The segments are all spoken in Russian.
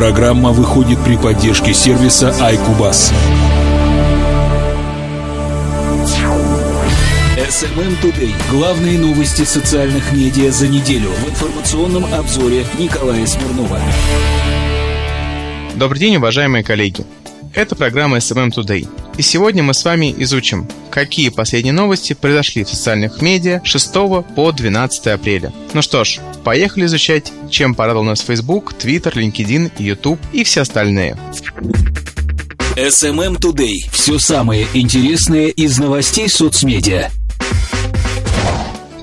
Программа выходит при поддержке сервиса iCubus. SMM Today. Главные новости социальных медиа за неделю в информационном обзоре Николая Смирнова. Добрый день, уважаемые коллеги. Это программа SMM Today. И сегодня мы с вами изучим, какие последние новости произошли в социальных медиа 6 по 12 апреля. Ну что ж, поехали изучать, чем порадовал нас Facebook, Twitter, LinkedIn, YouTube и все остальные. SMM Today. Все самое интересное из новостей соцмедиа.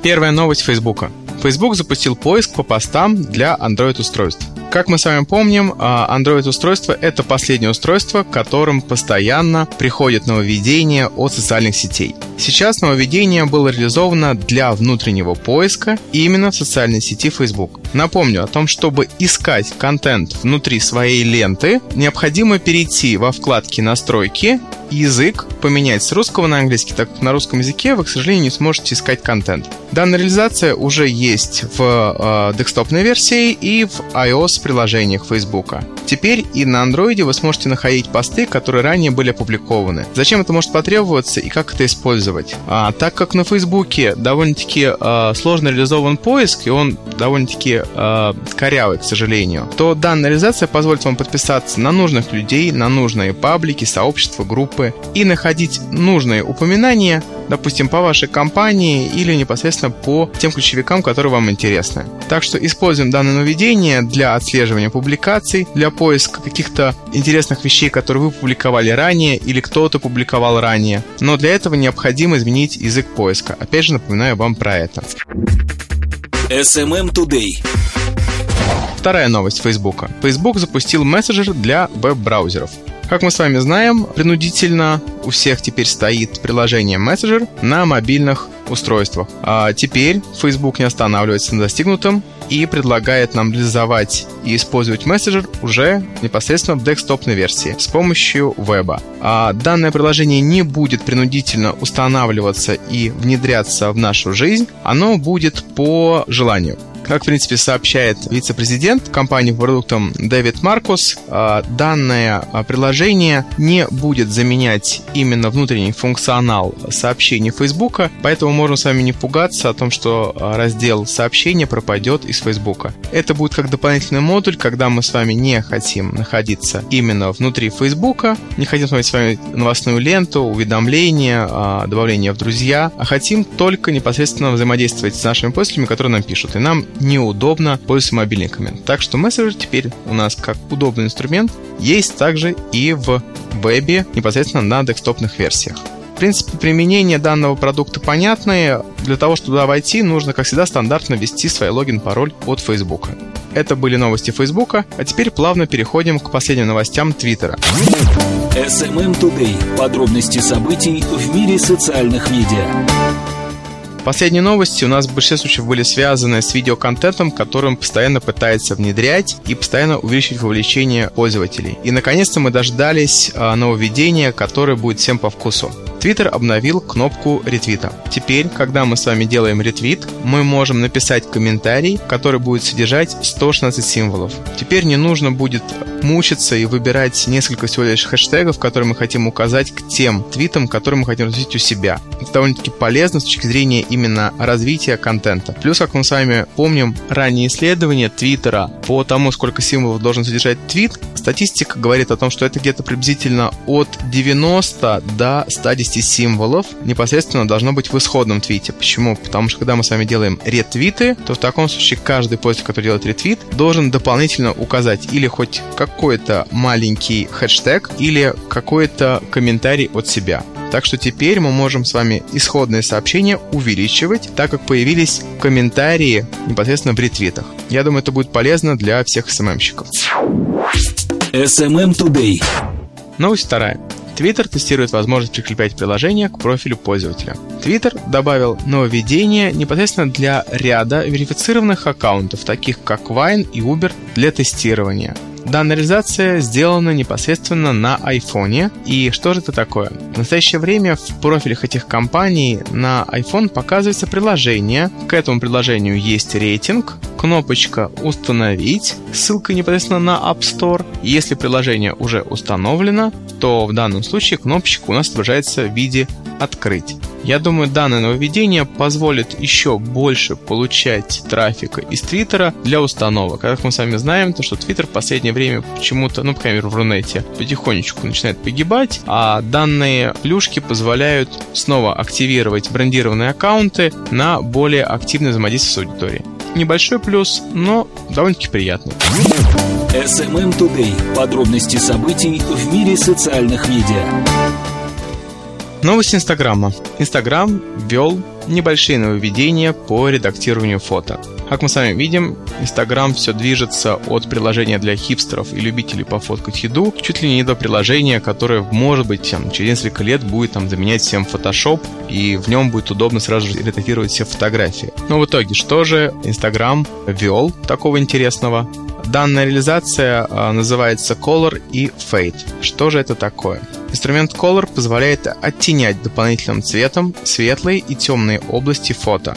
Первая новость Facebook. Facebook запустил поиск по постам для Android-устройств. Как мы с вами помним, а, Android-устройство — это последнее устройство, к которым постоянно приходят нововведения от социальных сетей. Сейчас нововведение было реализовано для внутреннего поиска именно в социальной сети Facebook. Напомню о том, чтобы искать контент внутри своей ленты, необходимо перейти во вкладке «Настройки», язык поменять с русского на английский, так как на русском языке вы, к сожалению, не сможете искать контент. Данная реализация уже есть в э, десктопной версии и в iOS приложениях Facebook. Теперь и на Android вы сможете находить посты, которые ранее были опубликованы. Зачем это может потребоваться и как это использовать? А, так как на Facebook довольно-таки э, сложно реализован поиск, и он довольно-таки э, корявый, к сожалению, то данная реализация позволит вам подписаться на нужных людей, на нужные паблики, сообщества, группы и находить нужные упоминания, допустим, по вашей компании или непосредственно по тем ключевикам, которые вам интересны. Так что используем данное нововведение для отслеживания публикаций, для поиска каких-то интересных вещей, которые вы публиковали ранее или кто-то публиковал ранее. Но для этого необходимо изменить язык поиска. Опять же напоминаю вам про это. SMM Today. Вторая новость Facebook. Facebook запустил мессенджер для веб-браузеров. Как мы с вами знаем, принудительно у всех теперь стоит приложение Messenger на мобильных устройствах. А теперь Facebook не останавливается на достигнутом и предлагает нам реализовать и использовать Messenger уже непосредственно в десктопной версии с помощью веба. А данное приложение не будет принудительно устанавливаться и внедряться в нашу жизнь, оно будет по желанию. Как, в принципе, сообщает вице-президент компании по продуктам Дэвид Маркус, а, данное а, приложение не будет заменять именно внутренний функционал сообщений Facebook, поэтому можем с вами не пугаться о том, что а, раздел сообщения пропадет из Facebook. Это будет как дополнительный модуль, когда мы с вами не хотим находиться именно внутри Facebook, не хотим смотреть с вами новостную ленту, уведомления, добавление в друзья, а хотим только непосредственно взаимодействовать с нашими пользователями, которые нам пишут. И нам неудобно пользоваться мобильниками. Так что мессенджер теперь у нас как удобный инструмент есть также и в вебе непосредственно на десктопных версиях. В принципе, применение данного продукта понятное. Для того, чтобы туда войти, нужно, как всегда, стандартно ввести свой логин-пароль от Facebook. Это были новости Facebook, а теперь плавно переходим к последним новостям Твиттера. SMM Today. Подробности событий в мире социальных медиа. Последние новости у нас в большинстве случаев были связаны с видеоконтентом, которым постоянно пытается внедрять и постоянно увеличить вовлечение пользователей. И наконец-то мы дождались а, нововведения, которое будет всем по вкусу. Twitter обновил кнопку ретвита. Теперь, когда мы с вами делаем ретвит, мы можем написать комментарий, который будет содержать 116 символов. Теперь не нужно будет мучиться и выбирать несколько всего лишь хэштегов, которые мы хотим указать к тем твитам, которые мы хотим развить у себя. Это довольно-таки полезно с точки зрения именно развития контента. Плюс, как мы с вами помним, ранние исследования Твиттера по тому, сколько символов должен содержать твит, статистика говорит о том, что это где-то приблизительно от 90 до 110 символов непосредственно должно быть в исходном твите. Почему? Потому что когда мы с вами делаем ретвиты, то в таком случае каждый пользователь, который делает ретвит, должен дополнительно указать или хоть какой-то маленький хэштег, или какой-то комментарий от себя. Так что теперь мы можем с вами исходные сообщения увеличивать, так как появились комментарии непосредственно в ретвитах. Я думаю, это будет полезно для всех СММщиков. SMM Today. Новость вторая. Twitter тестирует возможность прикреплять приложение к профилю пользователя. Twitter добавил нововведение непосредственно для ряда верифицированных аккаунтов, таких как Vine и Uber, для тестирования. Данная реализация сделана непосредственно на iPhone. И что же это такое? В настоящее время в профилях этих компаний на iPhone показывается приложение. К этому приложению есть рейтинг, кнопочка «Установить», ссылка непосредственно на App Store. Если приложение уже установлено, то в данном случае кнопочка у нас отображается в виде «Открыть». Я думаю, данное нововведение позволит еще больше получать трафика из Твиттера для установок. Как мы с вами знаем, то что Твиттер в последнее время почему-то, ну, по крайней мере, в Рунете, потихонечку начинает погибать, а данные плюшки позволяют снова активировать брендированные аккаунты на более активное взаимодействие с аудиторией. Небольшой плюс, но довольно-таки приятный. SMM Today. Подробности событий в мире социальных медиа. Новость Инстаграма. Инстаграм ввел небольшие нововведения по редактированию фото. Как мы с вами видим, Инстаграм все движется от приложения для хипстеров и любителей пофоткать еду, чуть ли не до приложения, которое, может быть, там, через несколько лет будет там, заменять всем Photoshop, и в нем будет удобно сразу же редактировать все фотографии. Но в итоге, что же Инстаграм ввел такого интересного? Данная реализация э, называется Color и Fade. Что же это такое? Инструмент Color позволяет оттенять дополнительным цветом светлые и темные области фото.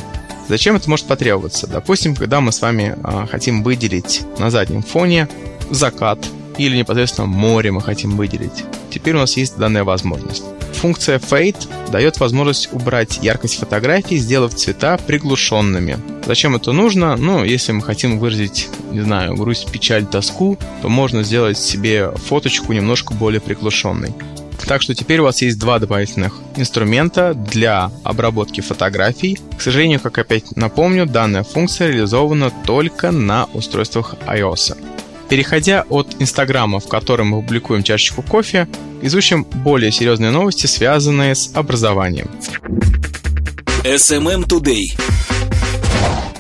Зачем это может потребоваться? Допустим, когда мы с вами э, хотим выделить на заднем фоне закат или непосредственно море мы хотим выделить. Теперь у нас есть данная возможность. Функция Fade дает возможность убрать яркость фотографии, сделав цвета приглушенными. Зачем это нужно? Ну, если мы хотим выразить, не знаю, грусть, печаль, тоску, то можно сделать себе фоточку немножко более приглушенной. Так что теперь у вас есть два дополнительных инструмента для обработки фотографий. К сожалению, как опять напомню, данная функция реализована только на устройствах iOS. Переходя от Инстаграма, в котором мы публикуем чашечку кофе, изучим более серьезные новости, связанные с образованием. SMM Today.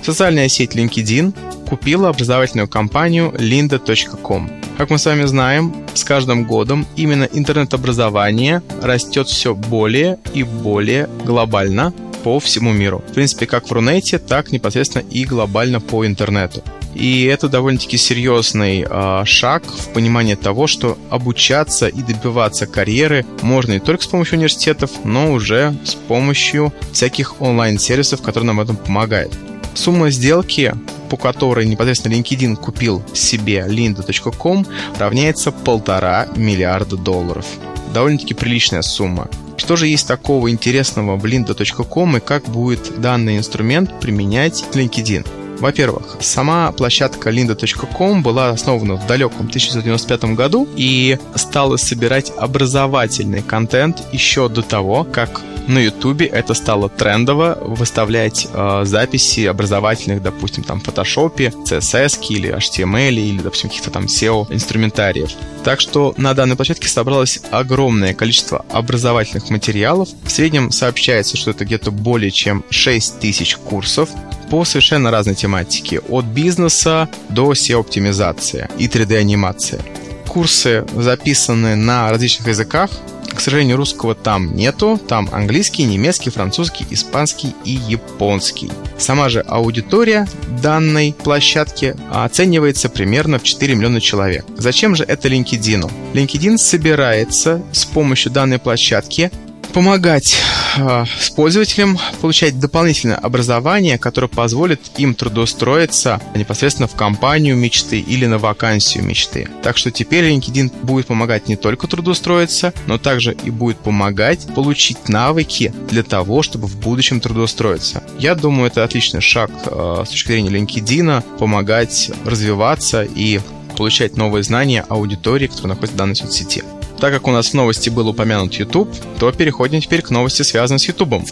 Социальная сеть LinkedIn купила образовательную компанию lynda.com. Как мы с вами знаем, с каждым годом именно интернет-образование растет все более и более глобально по всему миру. В принципе, как в Рунете, так непосредственно и глобально по интернету. И это довольно-таки серьезный э, шаг в понимании того, что обучаться и добиваться карьеры можно не только с помощью университетов, но уже с помощью всяких онлайн-сервисов, которые нам в этом помогают. Сумма сделки, по которой непосредственно LinkedIn купил себе lynda.com, равняется полтора миллиарда долларов. Довольно-таки приличная сумма. Что же есть такого интересного в lynda.com и как будет данный инструмент применять LinkedIn? Во-первых, сама площадка lynda.com была основана в далеком 1995 году и стала собирать образовательный контент еще до того, как на Ютубе это стало трендово выставлять э, записи образовательных, допустим, там в Photoshop, CSS или HTML или, допустим, каких-то там SEO инструментариев. Так что на данной площадке собралось огромное количество образовательных материалов. В среднем сообщается, что это где-то более чем 6 тысяч курсов по совершенно разной тематике, от бизнеса до SEO-оптимизации и 3D-анимации. Курсы записаны на различных языках, к сожалению, русского там нету. Там английский, немецкий, французский, испанский и японский. Сама же аудитория данной площадки оценивается примерно в 4 миллиона человек. Зачем же это LinkedIn? LinkedIn собирается с помощью данной площадки помогать э, пользователям получать дополнительное образование, которое позволит им трудоустроиться непосредственно в компанию мечты или на вакансию мечты. Так что теперь LinkedIn будет помогать не только трудоустроиться, но также и будет помогать получить навыки для того, чтобы в будущем трудоустроиться. Я думаю, это отличный шаг э, с точки зрения LinkedIn, помогать развиваться и получать новые знания аудитории, которая находится в данной соцсети. Так как у нас в новости был упомянут YouTube, то переходим теперь к новости, связанной с YouTube.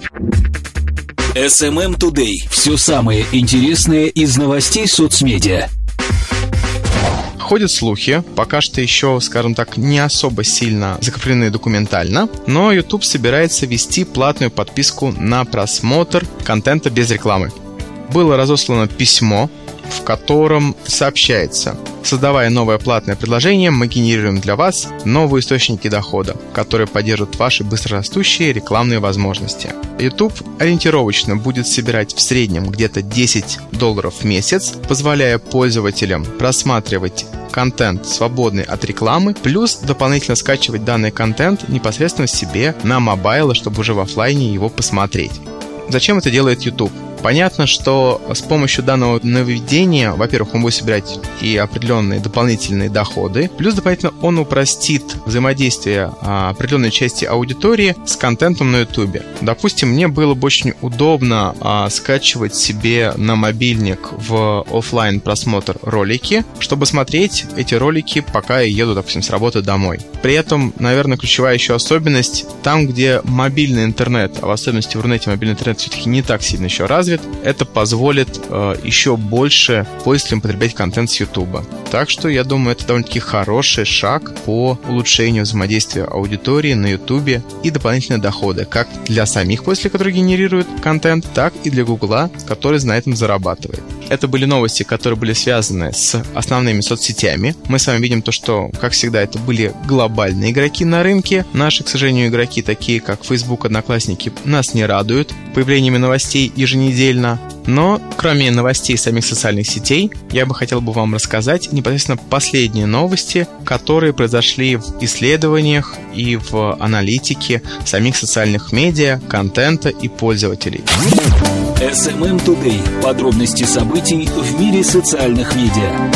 SMM Today. Все самое интересное из новостей соцмедиа. Ходят слухи, пока что еще, скажем так, не особо сильно закреплены документально, но YouTube собирается вести платную подписку на просмотр контента без рекламы. Было разослано письмо в котором сообщается, создавая новое платное предложение, мы генерируем для вас новые источники дохода, которые поддержат ваши быстрорастущие рекламные возможности. YouTube ориентировочно будет собирать в среднем где-то 10 долларов в месяц, позволяя пользователям просматривать контент, свободный от рекламы, плюс дополнительно скачивать данный контент непосредственно себе на мобайлы, чтобы уже в офлайне его посмотреть. Зачем это делает YouTube? Понятно, что с помощью данного нововведения, во-первых, он будет собирать и определенные дополнительные доходы, плюс дополнительно он упростит взаимодействие а, определенной части аудитории с контентом на YouTube. Допустим, мне было бы очень удобно а, скачивать себе на мобильник в офлайн просмотр ролики, чтобы смотреть эти ролики, пока я еду, допустим, с работы домой. При этом, наверное, ключевая еще особенность, там, где мобильный интернет, а в особенности в Рунете мобильный интернет все-таки не так сильно еще развит, развит, это позволит э, еще больше пользователям потреблять контент с YouTube. Так что я думаю, это довольно-таки хороший шаг по улучшению взаимодействия аудитории на YouTube и дополнительные доходы, как для самих пользователей, которые генерируют контент, так и для Гугла, который на этом зарабатывает. Это были новости, которые были связаны с основными соцсетями. Мы с вами видим то, что, как всегда, это были глобальные игроки на рынке. Наши, к сожалению, игроки, такие как Facebook, Одноклассники, нас не радуют появлениями новостей еженедельно. Но, кроме новостей самих социальных сетей, я бы хотел бы вам рассказать непосредственно последние новости, которые произошли в исследованиях и в аналитике самих социальных медиа, контента и пользователей. SMM Today. Подробности событий в мире социальных медиа.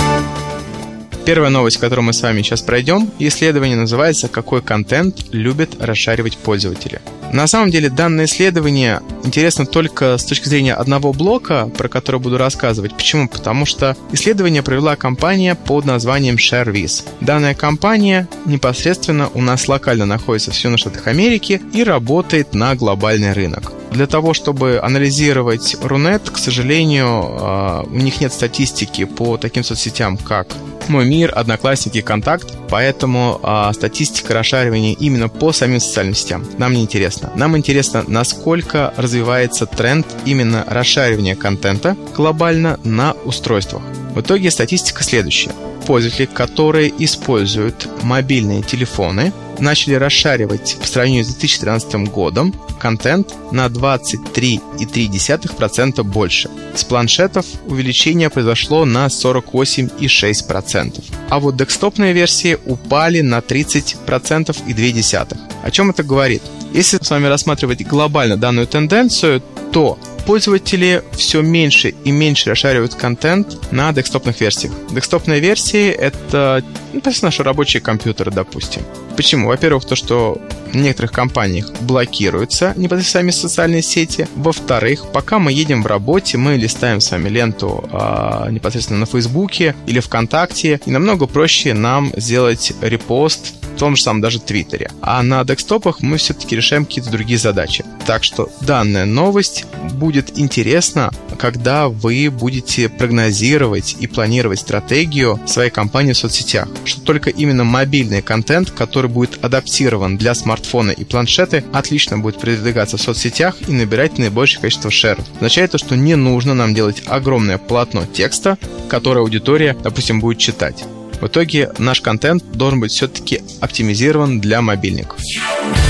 Первая новость, которую мы с вами сейчас пройдем, исследование называется «Какой контент любят расшаривать пользователи?». На самом деле данное исследование интересно только с точки зрения одного блока, про который буду рассказывать. Почему? Потому что исследование провела компания под названием ShareViz. Данная компания непосредственно у нас локально находится в Соединенных Штатах Америки и работает на глобальный рынок. Для того, чтобы анализировать Рунет, к сожалению, а, у них нет статистики по таким соцсетям, как Мой мир, Одноклассники, Контакт, поэтому а, статистика расшаривания именно по самим социальным сетям нам не интересна. Нам интересно, насколько развивается тренд именно расшаривания контента глобально на устройствах. В итоге статистика следующая. Пользователи, которые используют мобильные телефоны, начали расшаривать в сравнении с 2013 годом контент на 23,3% больше. С планшетов увеличение произошло на 48,6%. А вот декстопные версии упали на 30% и 2,2%. О чем это говорит? Если с вами рассматривать глобально данную тенденцию, то пользователи все меньше и меньше расшаривают контент на декстопных версиях. Декстопные версии — это ну, наши рабочие компьютеры, допустим. Почему? Во-первых, то, что в некоторых компаниях блокируются непосредственно сами социальные сети. Во-вторых, пока мы едем в работе, мы листаем с вами ленту э, непосредственно на Фейсбуке или ВКонтакте, и намного проще нам сделать репост в том же самом даже Твиттере. А на декстопах мы все-таки решаем какие-то другие задачи. Так что данная новость будет интересна, когда вы будете прогнозировать и планировать стратегию своей компании в соцсетях. Что только именно мобильный контент, который будет адаптирован для смартфона и планшеты, отлично будет продвигаться в соцсетях и набирать наибольшее количество шеров. Означает то, что не нужно нам делать огромное полотно текста, которое аудитория, допустим, будет читать. В итоге наш контент должен быть все-таки оптимизирован для мобильников.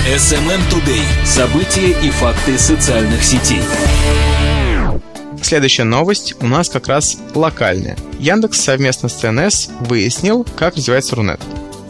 SMM Today. События и факты социальных сетей. Следующая новость у нас как раз локальная. Яндекс совместно с ЦНС выяснил, как развивается Рунет.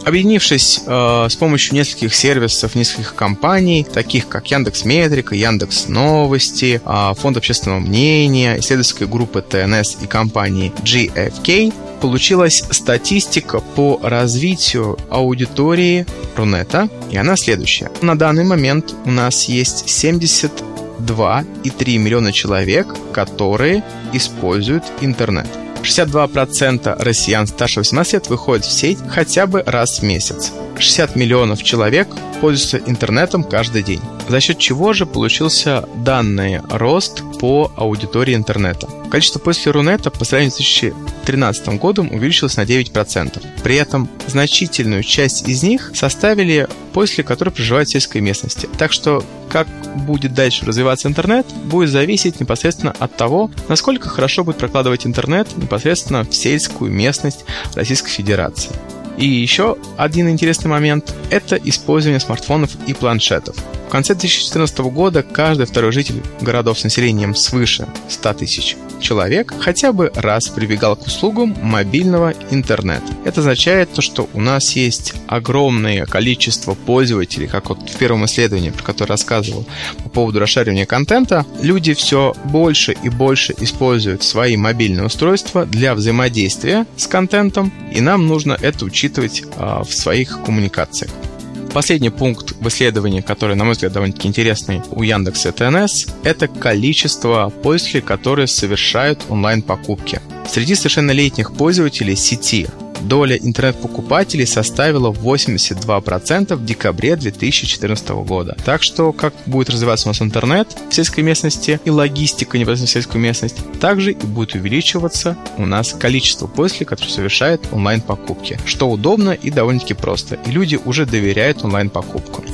Объединившись э, с помощью нескольких сервисов, нескольких компаний, таких как Яндекс Метрика, Яндекс Новости, э, Фонд общественного мнения, исследовательской группы ТНС и компании GFK, получилась статистика по развитию аудитории Рунета, и она следующая. На данный момент у нас есть 72,3 миллиона человек, которые используют интернет. 62% россиян старше 18 лет выходят в сеть хотя бы раз в месяц. 60 миллионов человек пользуются интернетом каждый день. За счет чего же получился данный рост по аудитории интернета? Количество пользователей Рунета по сравнению с 2013 годом увеличилось на 9%. При этом значительную часть из них составили пользователи, которые проживают в сельской местности. Так что как будет дальше развиваться интернет, будет зависеть непосредственно от того, насколько хорошо будет прокладывать интернет непосредственно в сельскую местность Российской Федерации. И еще один интересный момент – это использование смартфонов и планшетов. В конце 2014 года каждый второй житель городов с населением свыше 100 тысяч человек хотя бы раз прибегал к услугам мобильного интернета. Это означает то, что у нас есть огромное количество пользователей, как вот в первом исследовании, про которое рассказывал по поводу расшаривания контента, люди все больше и больше используют свои мобильные устройства для взаимодействия с контентом, и нам нужно это учитывать а, в своих коммуникациях. Последний пункт в исследовании, который, на мой взгляд, довольно-таки интересный у Яндекса ТНС, это количество пользователей, которые совершают онлайн-покупки. Среди совершеннолетних пользователей сети доля интернет-покупателей составила 82% в декабре 2014 года. Так что, как будет развиваться у нас интернет в сельской местности и логистика непосредственно в сельскую местность, также и будет увеличиваться у нас количество пользователей, которые совершают онлайн-покупки, что удобно и довольно-таки просто. И люди уже доверяют онлайн-покупкам.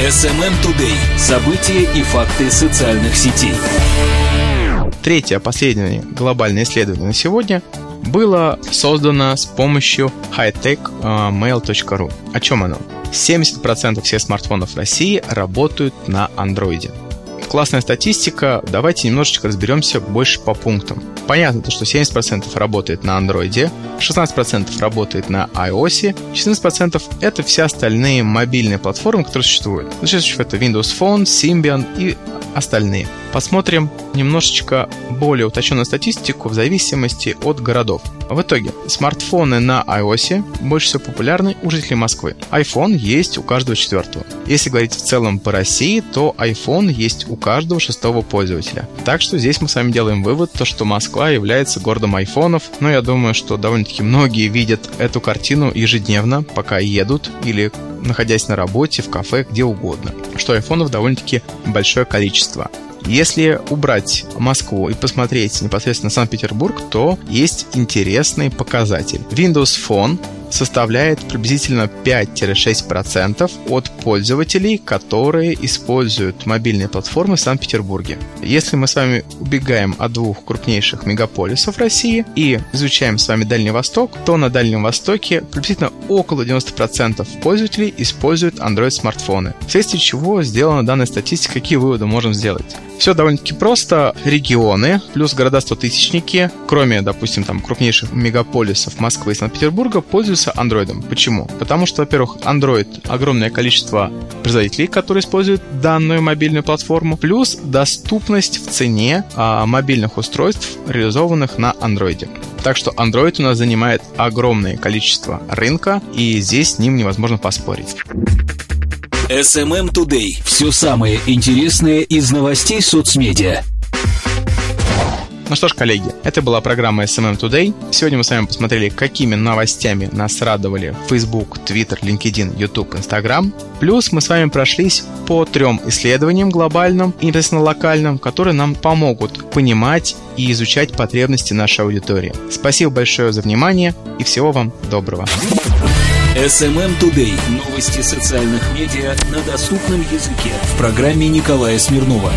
SMM Today. События и факты социальных сетей. Третье, последнее глобальное исследование на сегодня было создано с помощью hightechmail.ru. О чем оно? 70% всех смартфонов России работают на андроиде. Классная статистика, давайте немножечко разберемся больше по пунктам. Понятно, что 70% работает на андроиде, 16% работает на iOS, 14% это все остальные мобильные платформы, которые существуют. Значит, это Windows Phone, Symbian и остальные. Посмотрим немножечко более уточненную статистику в зависимости от городов. В итоге, смартфоны на iOS больше всего популярны у жителей Москвы. iPhone есть у каждого четвертого. Если говорить в целом по России, то iPhone есть у каждого шестого пользователя. Так что здесь мы с вами делаем вывод, то, что Москва является городом айфонов, но я думаю, что довольно-таки многие видят эту картину ежедневно, пока едут или находясь на работе, в кафе, где угодно. Что айфонов довольно-таки большое количество. Если убрать Москву и посмотреть непосредственно Санкт-Петербург, то есть интересный показатель. Windows Phone составляет приблизительно 5-6% от пользователей, которые используют мобильные платформы в Санкт-Петербурге. Если мы с вами убегаем от двух крупнейших мегаполисов России и изучаем с вами Дальний Восток, то на Дальнем Востоке приблизительно около 90% пользователей используют Android-смартфоны. Вследствие чего сделана данная статистика, какие выводы можем сделать? Все довольно-таки просто. Регионы плюс города-100-тысячники, кроме, допустим, там крупнейших мегаполисов Москвы и Санкт-Петербурга, пользуются Android. Почему? Потому что, во-первых, Android огромное количество производителей, которые используют данную мобильную платформу, плюс доступность в цене а, мобильных устройств, реализованных на Android. Так что Android у нас занимает огромное количество рынка, и здесь с ним невозможно поспорить. SMM Today. Все самое интересное из новостей соцмедиа. Ну что ж, коллеги, это была программа SMM Today. Сегодня мы с вами посмотрели, какими новостями нас радовали Facebook, Twitter, LinkedIn, YouTube, Instagram. Плюс мы с вами прошлись по трем исследованиям глобальным и непосредственно локальным, которые нам помогут понимать и изучать потребности нашей аудитории. Спасибо большое за внимание и всего вам доброго. SMM Today. Новости социальных медиа на доступном языке. В программе Николая Смирнова.